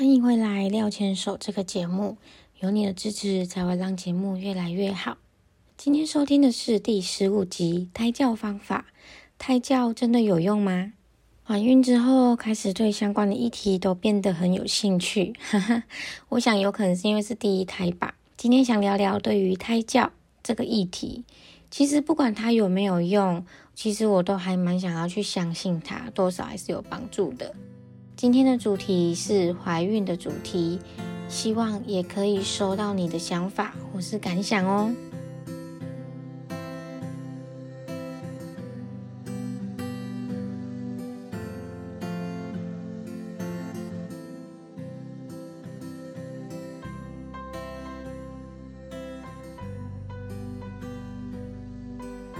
欢迎回来《廖牵手》这个节目，有你的支持才会让节目越来越好。今天收听的是第十五集胎教方法。胎教真的有用吗？怀孕之后开始对相关的议题都变得很有兴趣，哈哈。我想有可能是因为是第一胎吧。今天想聊聊对于胎教这个议题，其实不管它有没有用，其实我都还蛮想要去相信它，多少还是有帮助的。今天的主题是怀孕的主题，希望也可以收到你的想法或是感想哦。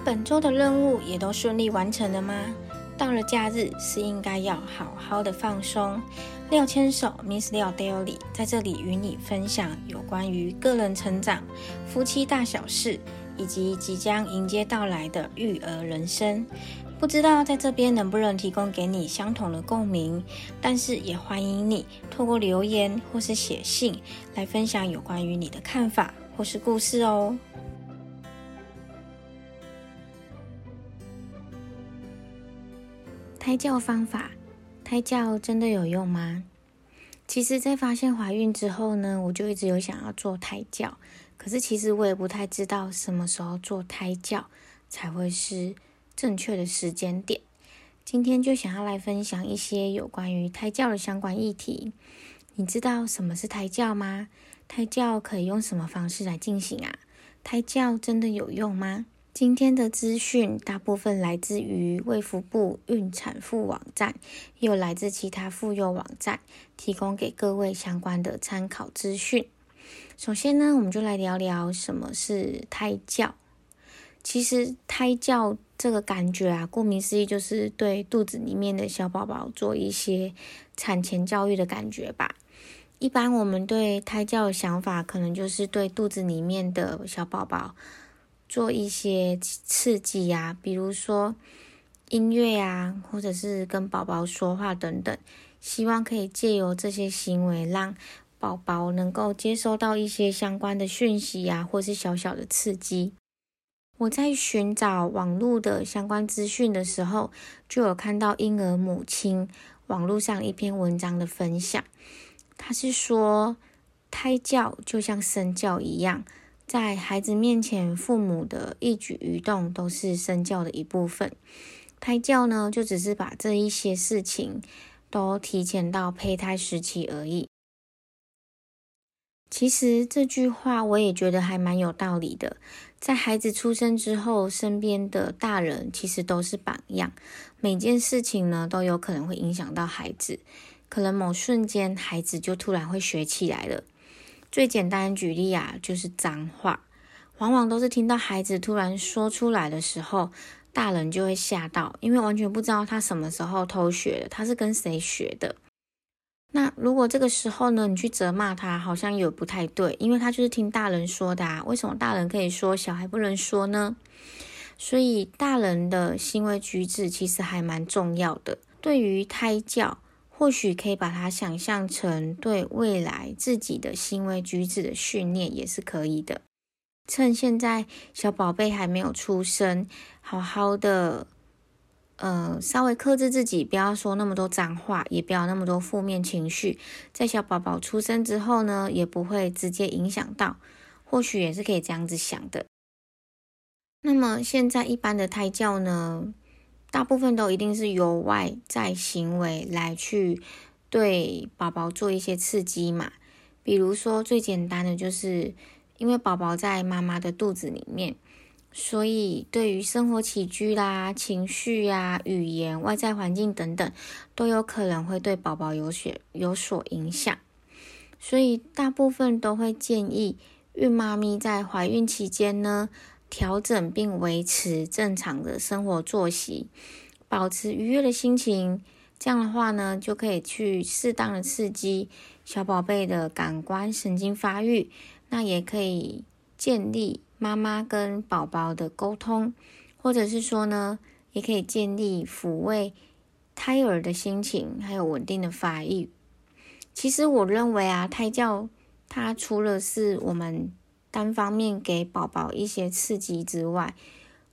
本周的任务也都顺利完成了吗？到了假日是应该要好好的放松。廖牵手 Miss 廖 Daily 在这里与你分享有关于个人成长、夫妻大小事，以及即将迎接到来的育儿人生。不知道在这边能不能提供给你相同的共鸣，但是也欢迎你透过留言或是写信来分享有关于你的看法或是故事哦。胎教方法，胎教真的有用吗？其实，在发现怀孕之后呢，我就一直有想要做胎教，可是其实我也不太知道什么时候做胎教才会是正确的时间点。今天就想要来分享一些有关于胎教的相关议题。你知道什么是胎教吗？胎教可以用什么方式来进行啊？胎教真的有用吗？今天的资讯大部分来自于卫福部孕产妇网站，又来自其他妇幼网站，提供给各位相关的参考资讯。首先呢，我们就来聊聊什么是胎教。其实胎教这个感觉啊，顾名思义就是对肚子里面的小宝宝做一些产前教育的感觉吧。一般我们对胎教的想法，可能就是对肚子里面的小宝宝。做一些刺激呀，比如说音乐呀，或者是跟宝宝说话等等，希望可以借由这些行为，让宝宝能够接收到一些相关的讯息呀，或是小小的刺激。我在寻找网络的相关资讯的时候，就有看到婴儿母亲网络上一篇文章的分享，他是说胎教就像身教一样。在孩子面前，父母的一举一动都是身教的一部分。胎教呢，就只是把这一些事情都提前到胚胎时期而已。其实这句话我也觉得还蛮有道理的。在孩子出生之后，身边的大人其实都是榜样，每件事情呢都有可能会影响到孩子。可能某瞬间，孩子就突然会学起来了。最简单的举例啊，就是脏话，往往都是听到孩子突然说出来的时候，大人就会吓到，因为完全不知道他什么时候偷学的，他是跟谁学的。那如果这个时候呢，你去责骂他，好像也不太对，因为他就是听大人说的啊。为什么大人可以说，小孩不能说呢？所以大人的行为举止其实还蛮重要的，对于胎教。或许可以把它想象成对未来自己的行为举止的训练，也是可以的。趁现在小宝贝还没有出生，好好的，呃，稍微克制自己，不要说那么多脏话，也不要那么多负面情绪。在小宝宝出生之后呢，也不会直接影响到。或许也是可以这样子想的。那么现在一般的胎教呢？大部分都一定是由外在行为来去对宝宝做一些刺激嘛，比如说最简单的就是因为宝宝在妈妈的肚子里面，所以对于生活起居啦、情绪呀、语言、外在环境等等，都有可能会对宝宝有些有所影响，所以大部分都会建议孕妈咪在怀孕期间呢。调整并维持正常的生活作息，保持愉悦的心情，这样的话呢，就可以去适当的刺激小宝贝的感官神经发育，那也可以建立妈妈跟宝宝的沟通，或者是说呢，也可以建立抚慰胎儿的心情，还有稳定的发育。其实我认为啊，胎教它除了是我们单方面给宝宝一些刺激之外，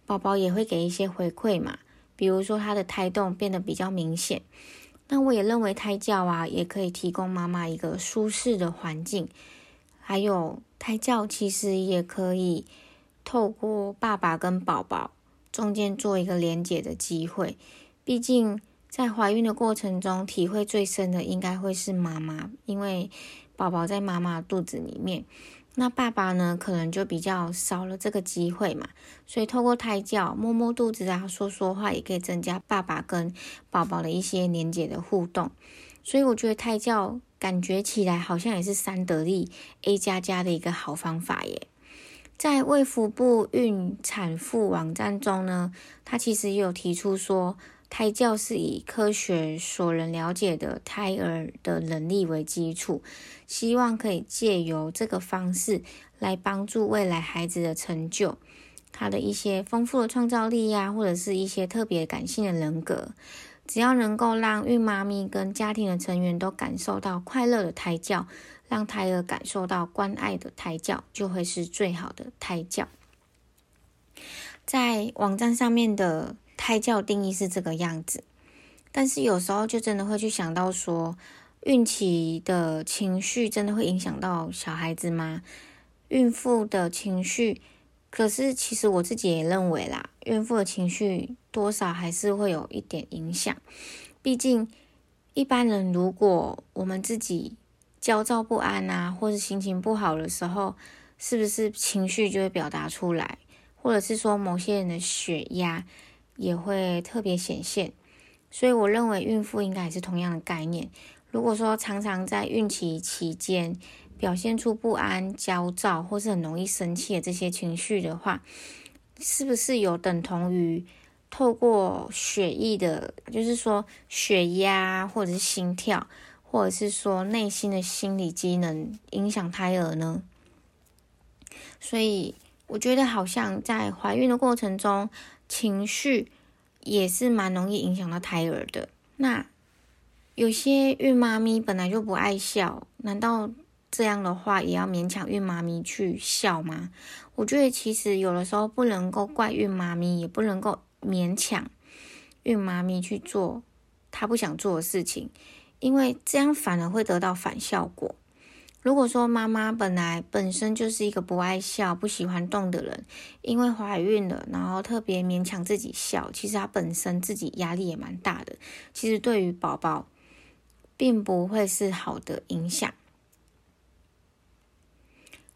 宝宝也会给一些回馈嘛，比如说他的胎动变得比较明显。那我也认为胎教啊，也可以提供妈妈一个舒适的环境，还有胎教其实也可以透过爸爸跟宝宝中间做一个连结的机会，毕竟。在怀孕的过程中，体会最深的应该会是妈妈，因为宝宝在妈妈肚子里面。那爸爸呢，可能就比较少了这个机会嘛。所以透过胎教，摸摸肚子啊，说说话，也可以增加爸爸跟宝宝的一些连接的互动。所以我觉得胎教感觉起来好像也是三得利 A 加加的一个好方法耶。在卫福部孕产妇网站中呢，他其实也有提出说。胎教是以科学所能了解的胎儿的能力为基础，希望可以借由这个方式来帮助未来孩子的成就，他的一些丰富的创造力呀，或者是一些特别感性的人格，只要能够让孕妈咪跟家庭的成员都感受到快乐的胎教，让胎儿感受到关爱的胎教，就会是最好的胎教。在网站上面的。胎教定义是这个样子，但是有时候就真的会去想到说，孕期的情绪真的会影响到小孩子吗？孕妇的情绪，可是其实我自己也认为啦，孕妇的情绪多少还是会有一点影响。毕竟一般人如果我们自己焦躁不安啊，或是心情不好的时候，是不是情绪就会表达出来？或者是说某些人的血压？也会特别显现，所以我认为孕妇应该也是同样的概念。如果说常常在孕期期间表现出不安、焦躁或是很容易生气的这些情绪的话，是不是有等同于透过血液的，就是说血压或者是心跳，或者是说内心的心理机能影响胎儿呢？所以我觉得好像在怀孕的过程中。情绪也是蛮容易影响到胎儿的。那有些孕妈咪本来就不爱笑，难道这样的话也要勉强孕妈咪去笑吗？我觉得其实有的时候不能够怪孕妈咪，也不能够勉强孕妈咪去做她不想做的事情，因为这样反而会得到反效果。如果说妈妈本来本身就是一个不爱笑、不喜欢动的人，因为怀孕了，然后特别勉强自己笑，其实她本身自己压力也蛮大的。其实对于宝宝，并不会是好的影响。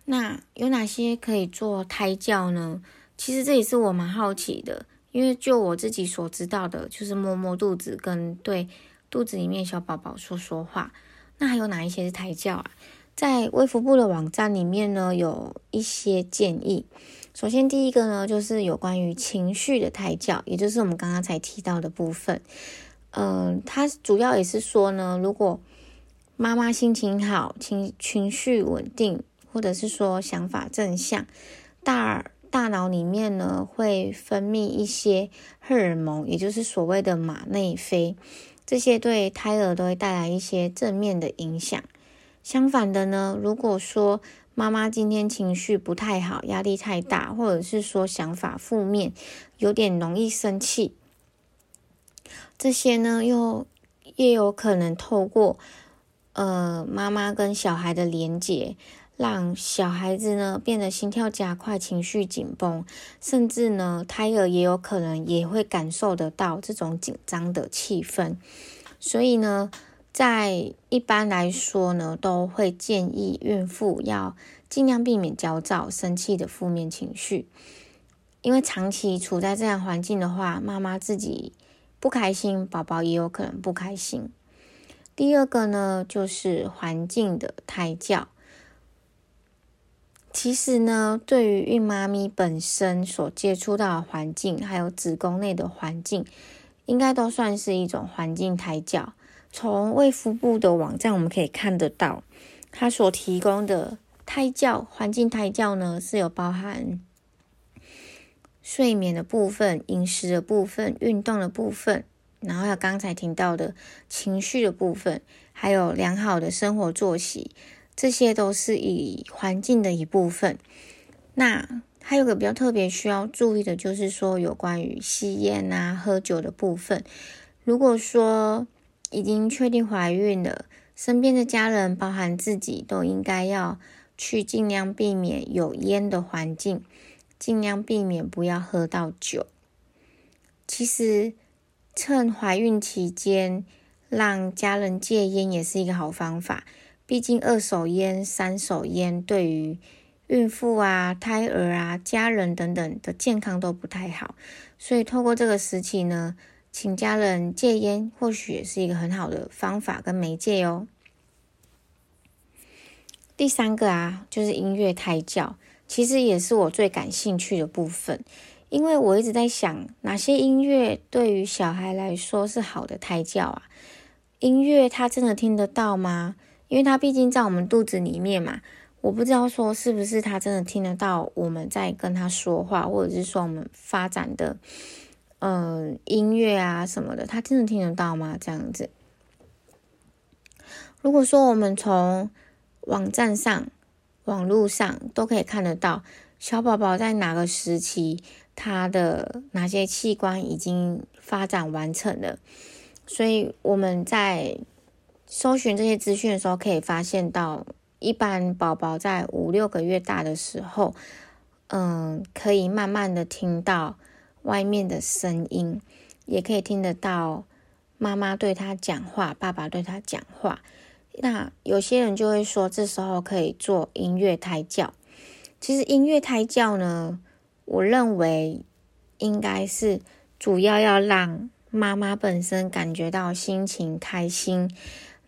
那有哪些可以做胎教呢？其实这也是我蛮好奇的，因为就我自己所知道的，就是摸摸肚子跟对肚子里面小宝宝说说话。那还有哪一些是胎教啊？在微服部的网站里面呢，有一些建议。首先，第一个呢，就是有关于情绪的胎教，也就是我们刚刚才提到的部分。嗯，它主要也是说呢，如果妈妈心情好、情情绪稳定，或者是说想法正向，大大脑里面呢会分泌一些荷尔蒙，也就是所谓的马内啡，这些对胎儿都会带来一些正面的影响。相反的呢，如果说妈妈今天情绪不太好，压力太大，或者是说想法负面，有点容易生气，这些呢又也有可能透过呃妈妈跟小孩的连结，让小孩子呢变得心跳加快，情绪紧绷，甚至呢胎儿也有可能也会感受得到这种紧张的气氛，所以呢。在一般来说呢，都会建议孕妇要尽量避免焦躁、生气的负面情绪，因为长期处在这样环境的话，妈妈自己不开心，宝宝也有可能不开心。第二个呢，就是环境的胎教。其实呢，对于孕妈咪本身所接触到的环境，还有子宫内的环境，应该都算是一种环境胎教。从卫福部的网站我们可以看得到，它所提供的胎教环境胎教呢，是有包含睡眠的部分、饮食的部分、运动的部分，然后有刚才听到的情绪的部分，还有良好的生活作息，这些都是以环境的一部分。那还有个比较特别需要注意的，就是说有关于吸烟啊、喝酒的部分。如果说已经确定怀孕了，身边的家人，包含自己，都应该要去尽量避免有烟的环境，尽量避免不要喝到酒。其实，趁怀孕期间让家人戒烟也是一个好方法。毕竟，二手烟、三手烟对于孕妇啊、胎儿啊、家人等等的健康都不太好。所以，透过这个时期呢，请家人戒烟，或许也是一个很好的方法跟媒介哦。第三个啊，就是音乐胎教，其实也是我最感兴趣的部分。因为我一直在想，哪些音乐对于小孩来说是好的胎教啊？音乐他真的听得到吗？因为他毕竟在我们肚子里面嘛，我不知道说是不是他真的听得到我们在跟他说话，或者是说我们发展的嗯音乐啊什么的，他真的听得到吗？这样子。如果说我们从网站上、网络上都可以看得到小宝宝在哪个时期。他的哪些器官已经发展完成了？所以我们在搜寻这些资讯的时候，可以发现到，一般宝宝在五六个月大的时候，嗯，可以慢慢的听到外面的声音，也可以听得到妈妈对他讲话，爸爸对他讲话。那有些人就会说，这时候可以做音乐胎教。其实音乐胎教呢？我认为应该是主要要让妈妈本身感觉到心情开心，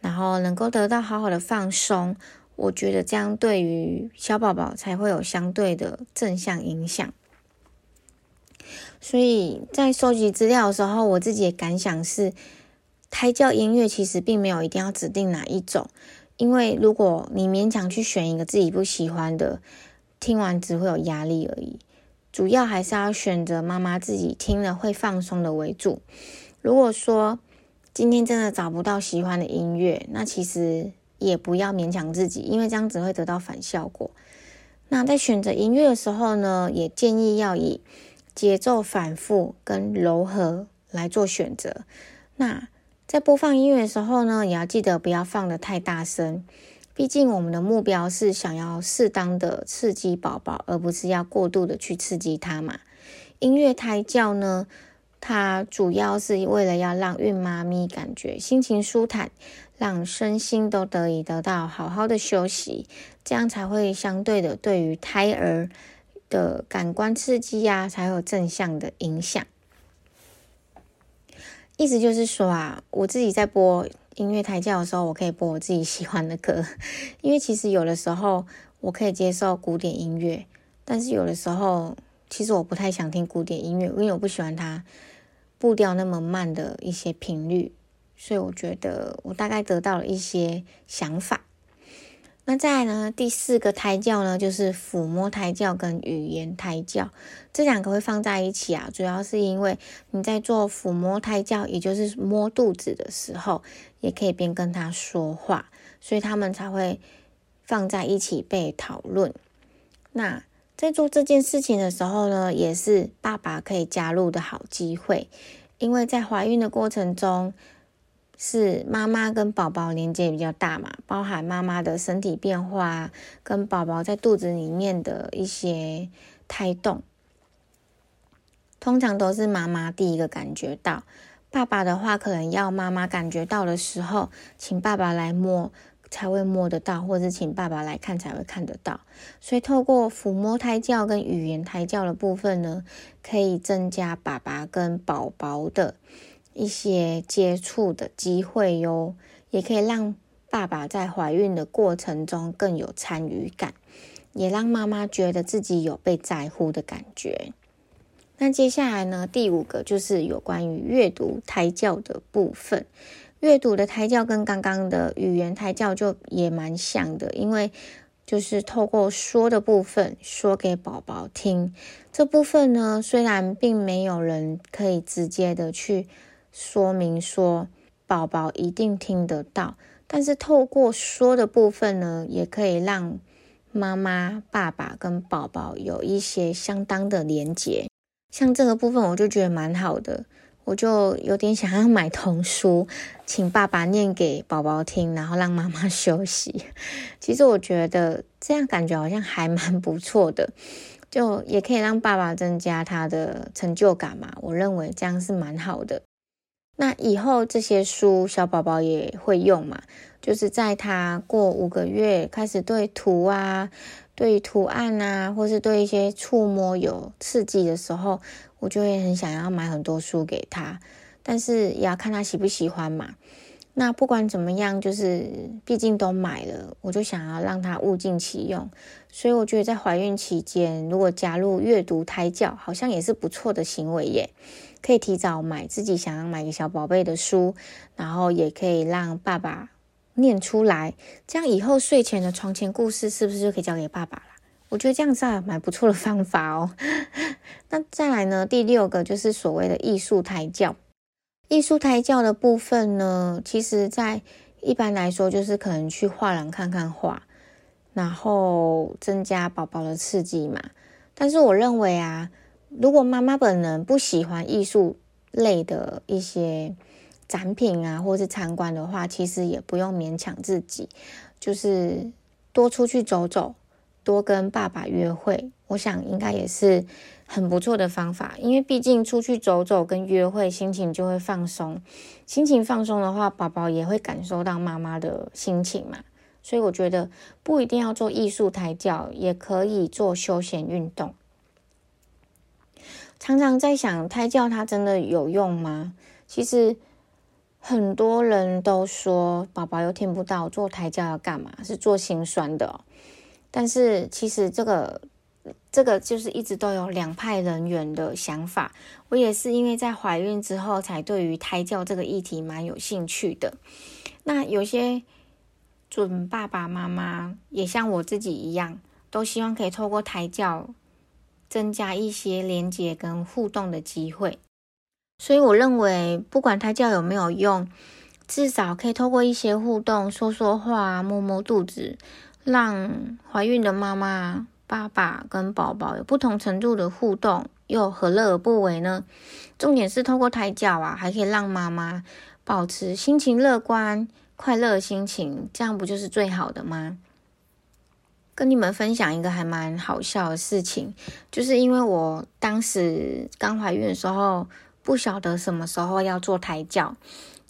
然后能够得到好好的放松。我觉得这样对于小宝宝才会有相对的正向影响。所以在收集资料的时候，我自己的感想是，胎教音乐其实并没有一定要指定哪一种，因为如果你勉强去选一个自己不喜欢的，听完只会有压力而已。主要还是要选择妈妈自己听了会放松的为主。如果说今天真的找不到喜欢的音乐，那其实也不要勉强自己，因为这样只会得到反效果。那在选择音乐的时候呢，也建议要以节奏反复跟柔和来做选择。那在播放音乐的时候呢，也要记得不要放的太大声。毕竟，我们的目标是想要适当的刺激宝宝，而不是要过度的去刺激他嘛。音乐胎教呢，它主要是为了要让孕妈咪感觉心情舒坦，让身心都得以得到好好的休息，这样才会相对的对于胎儿的感官刺激呀，才有正向的影响。意思就是说啊，我自己在播。音乐胎教的时候，我可以播我自己喜欢的歌，因为其实有的时候我可以接受古典音乐，但是有的时候其实我不太想听古典音乐，因为我不喜欢它步调那么慢的一些频率，所以我觉得我大概得到了一些想法。那再来呢？第四个胎教呢，就是抚摸胎教跟语言胎教，这两个会放在一起啊。主要是因为你在做抚摸胎教，也就是摸肚子的时候，也可以边跟他说话，所以他们才会放在一起被讨论。那在做这件事情的时候呢，也是爸爸可以加入的好机会，因为在怀孕的过程中。是妈妈跟宝宝连接比较大嘛，包含妈妈的身体变化跟宝宝在肚子里面的一些胎动，通常都是妈妈第一个感觉到。爸爸的话，可能要妈妈感觉到的时候，请爸爸来摸才会摸得到，或者请爸爸来看才会看得到。所以，透过抚摸胎教跟语言胎教的部分呢，可以增加爸爸跟宝宝的。一些接触的机会哟，也可以让爸爸在怀孕的过程中更有参与感，也让妈妈觉得自己有被在乎的感觉。那接下来呢，第五个就是有关于阅读胎教的部分。阅读的胎教跟刚刚的语言胎教就也蛮像的，因为就是透过说的部分说给宝宝听。这部分呢，虽然并没有人可以直接的去。说明说宝宝一定听得到，但是透过说的部分呢，也可以让妈妈、爸爸跟宝宝有一些相当的连结。像这个部分，我就觉得蛮好的。我就有点想要买童书，请爸爸念给宝宝听，然后让妈妈休息。其实我觉得这样感觉好像还蛮不错的，就也可以让爸爸增加他的成就感嘛。我认为这样是蛮好的。那以后这些书小宝宝也会用嘛？就是在他过五个月开始对图啊、对图案啊，或是对一些触摸有刺激的时候。我就会很想要买很多书给他，但是也要看他喜不喜欢嘛。那不管怎么样，就是毕竟都买了，我就想要让他物尽其用。所以我觉得在怀孕期间，如果加入阅读胎教，好像也是不错的行为耶。可以提早买自己想要买给小宝贝的书，然后也可以让爸爸念出来，这样以后睡前的床前故事是不是就可以交给爸爸了？我觉得这样是蛮不错的方法哦。那再来呢？第六个就是所谓的艺术胎教。艺术胎教的部分呢，其实在一般来说就是可能去画廊看看画，然后增加宝宝的刺激嘛。但是我认为啊，如果妈妈本人不喜欢艺术类的一些展品啊，或是参观的话，其实也不用勉强自己，就是多出去走走。多跟爸爸约会，我想应该也是很不错的方法。因为毕竟出去走走跟约会，心情就会放松。心情放松的话，宝宝也会感受到妈妈的心情嘛。所以我觉得不一定要做艺术胎教，也可以做休闲运动。常常在想，胎教它真的有用吗？其实很多人都说，宝宝又听不到，做胎教要干嘛？是做心酸的。但是其实这个这个就是一直都有两派人员的想法。我也是因为在怀孕之后，才对于胎教这个议题蛮有兴趣的。那有些准爸爸妈妈也像我自己一样，都希望可以透过胎教增加一些连接跟互动的机会。所以我认为，不管胎教有没有用，至少可以透过一些互动，说说话，摸摸肚子。让怀孕的妈妈、爸爸跟宝宝有不同程度的互动，又何乐而不为呢？重点是透过胎教啊，还可以让妈妈保持心情乐观、快乐心情，这样不就是最好的吗？跟你们分享一个还蛮好笑的事情，就是因为我当时刚怀孕的时候，不晓得什么时候要做胎教，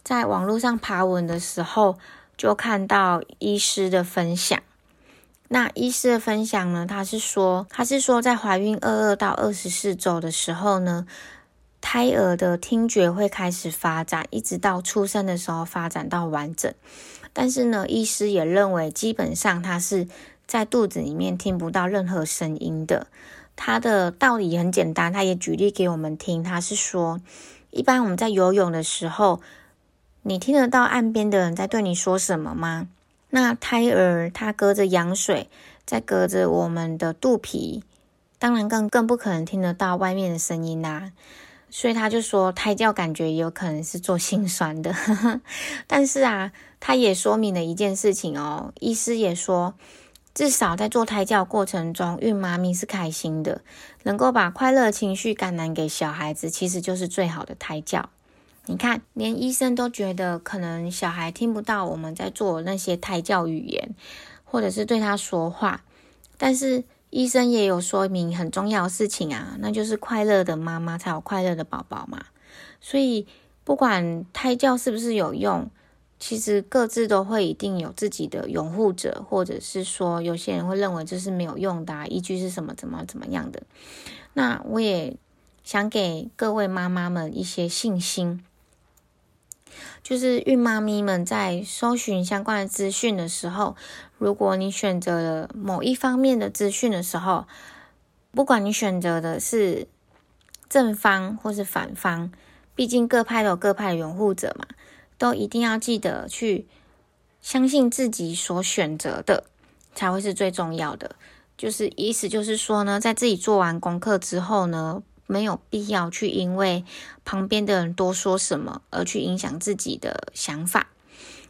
在网络上爬文的时候，就看到医师的分享。那医师的分享呢？他是说，他是说，在怀孕二二到二十四周的时候呢，胎儿的听觉会开始发展，一直到出生的时候发展到完整。但是呢，医师也认为，基本上他是在肚子里面听不到任何声音的。他的道理很简单，他也举例给我们听。他是说，一般我们在游泳的时候，你听得到岸边的人在对你说什么吗？那胎儿他隔着羊水，在隔着我们的肚皮，当然更更不可能听得到外面的声音啦。所以他就说，胎教感觉有可能是做心酸的。但是啊，他也说明了一件事情哦，医师也说，至少在做胎教过程中，孕妈咪是开心的，能够把快乐情绪感染给小孩子，其实就是最好的胎教。你看，连医生都觉得可能小孩听不到我们在做那些胎教语言，或者是对他说话，但是医生也有说明很重要的事情啊，那就是快乐的妈妈才有快乐的宝宝嘛。所以不管胎教是不是有用，其实各自都会一定有自己的拥护者，或者是说有些人会认为这是没有用的，依据是什么怎么怎么样的。那我也想给各位妈妈们一些信心。就是孕妈咪们在搜寻相关的资讯的时候，如果你选择了某一方面的资讯的时候，不管你选择的是正方或是反方，毕竟各派都有各派的拥护者嘛，都一定要记得去相信自己所选择的，才会是最重要的。就是意思就是说呢，在自己做完功课之后呢。没有必要去因为旁边的人多说什么而去影响自己的想法。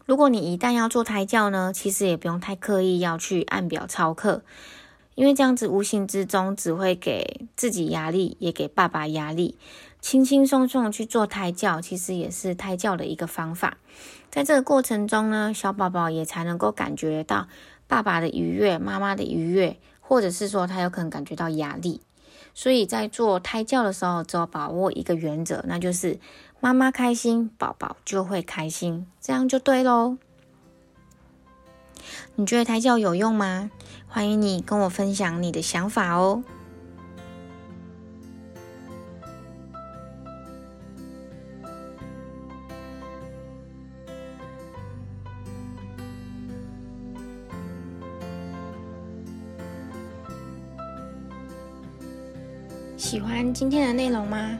如果你一旦要做胎教呢，其实也不用太刻意要去按表操课，因为这样子无形之中只会给自己压力，也给爸爸压力。轻轻松松去做胎教，其实也是胎教的一个方法。在这个过程中呢，小宝宝也才能够感觉到爸爸的愉悦、妈妈的愉悦，或者是说他有可能感觉到压力。所以在做胎教的时候，只要把握一个原则，那就是妈妈开心，宝宝就会开心，这样就对喽。你觉得胎教有用吗？欢迎你跟我分享你的想法哦。喜欢今天的内容吗？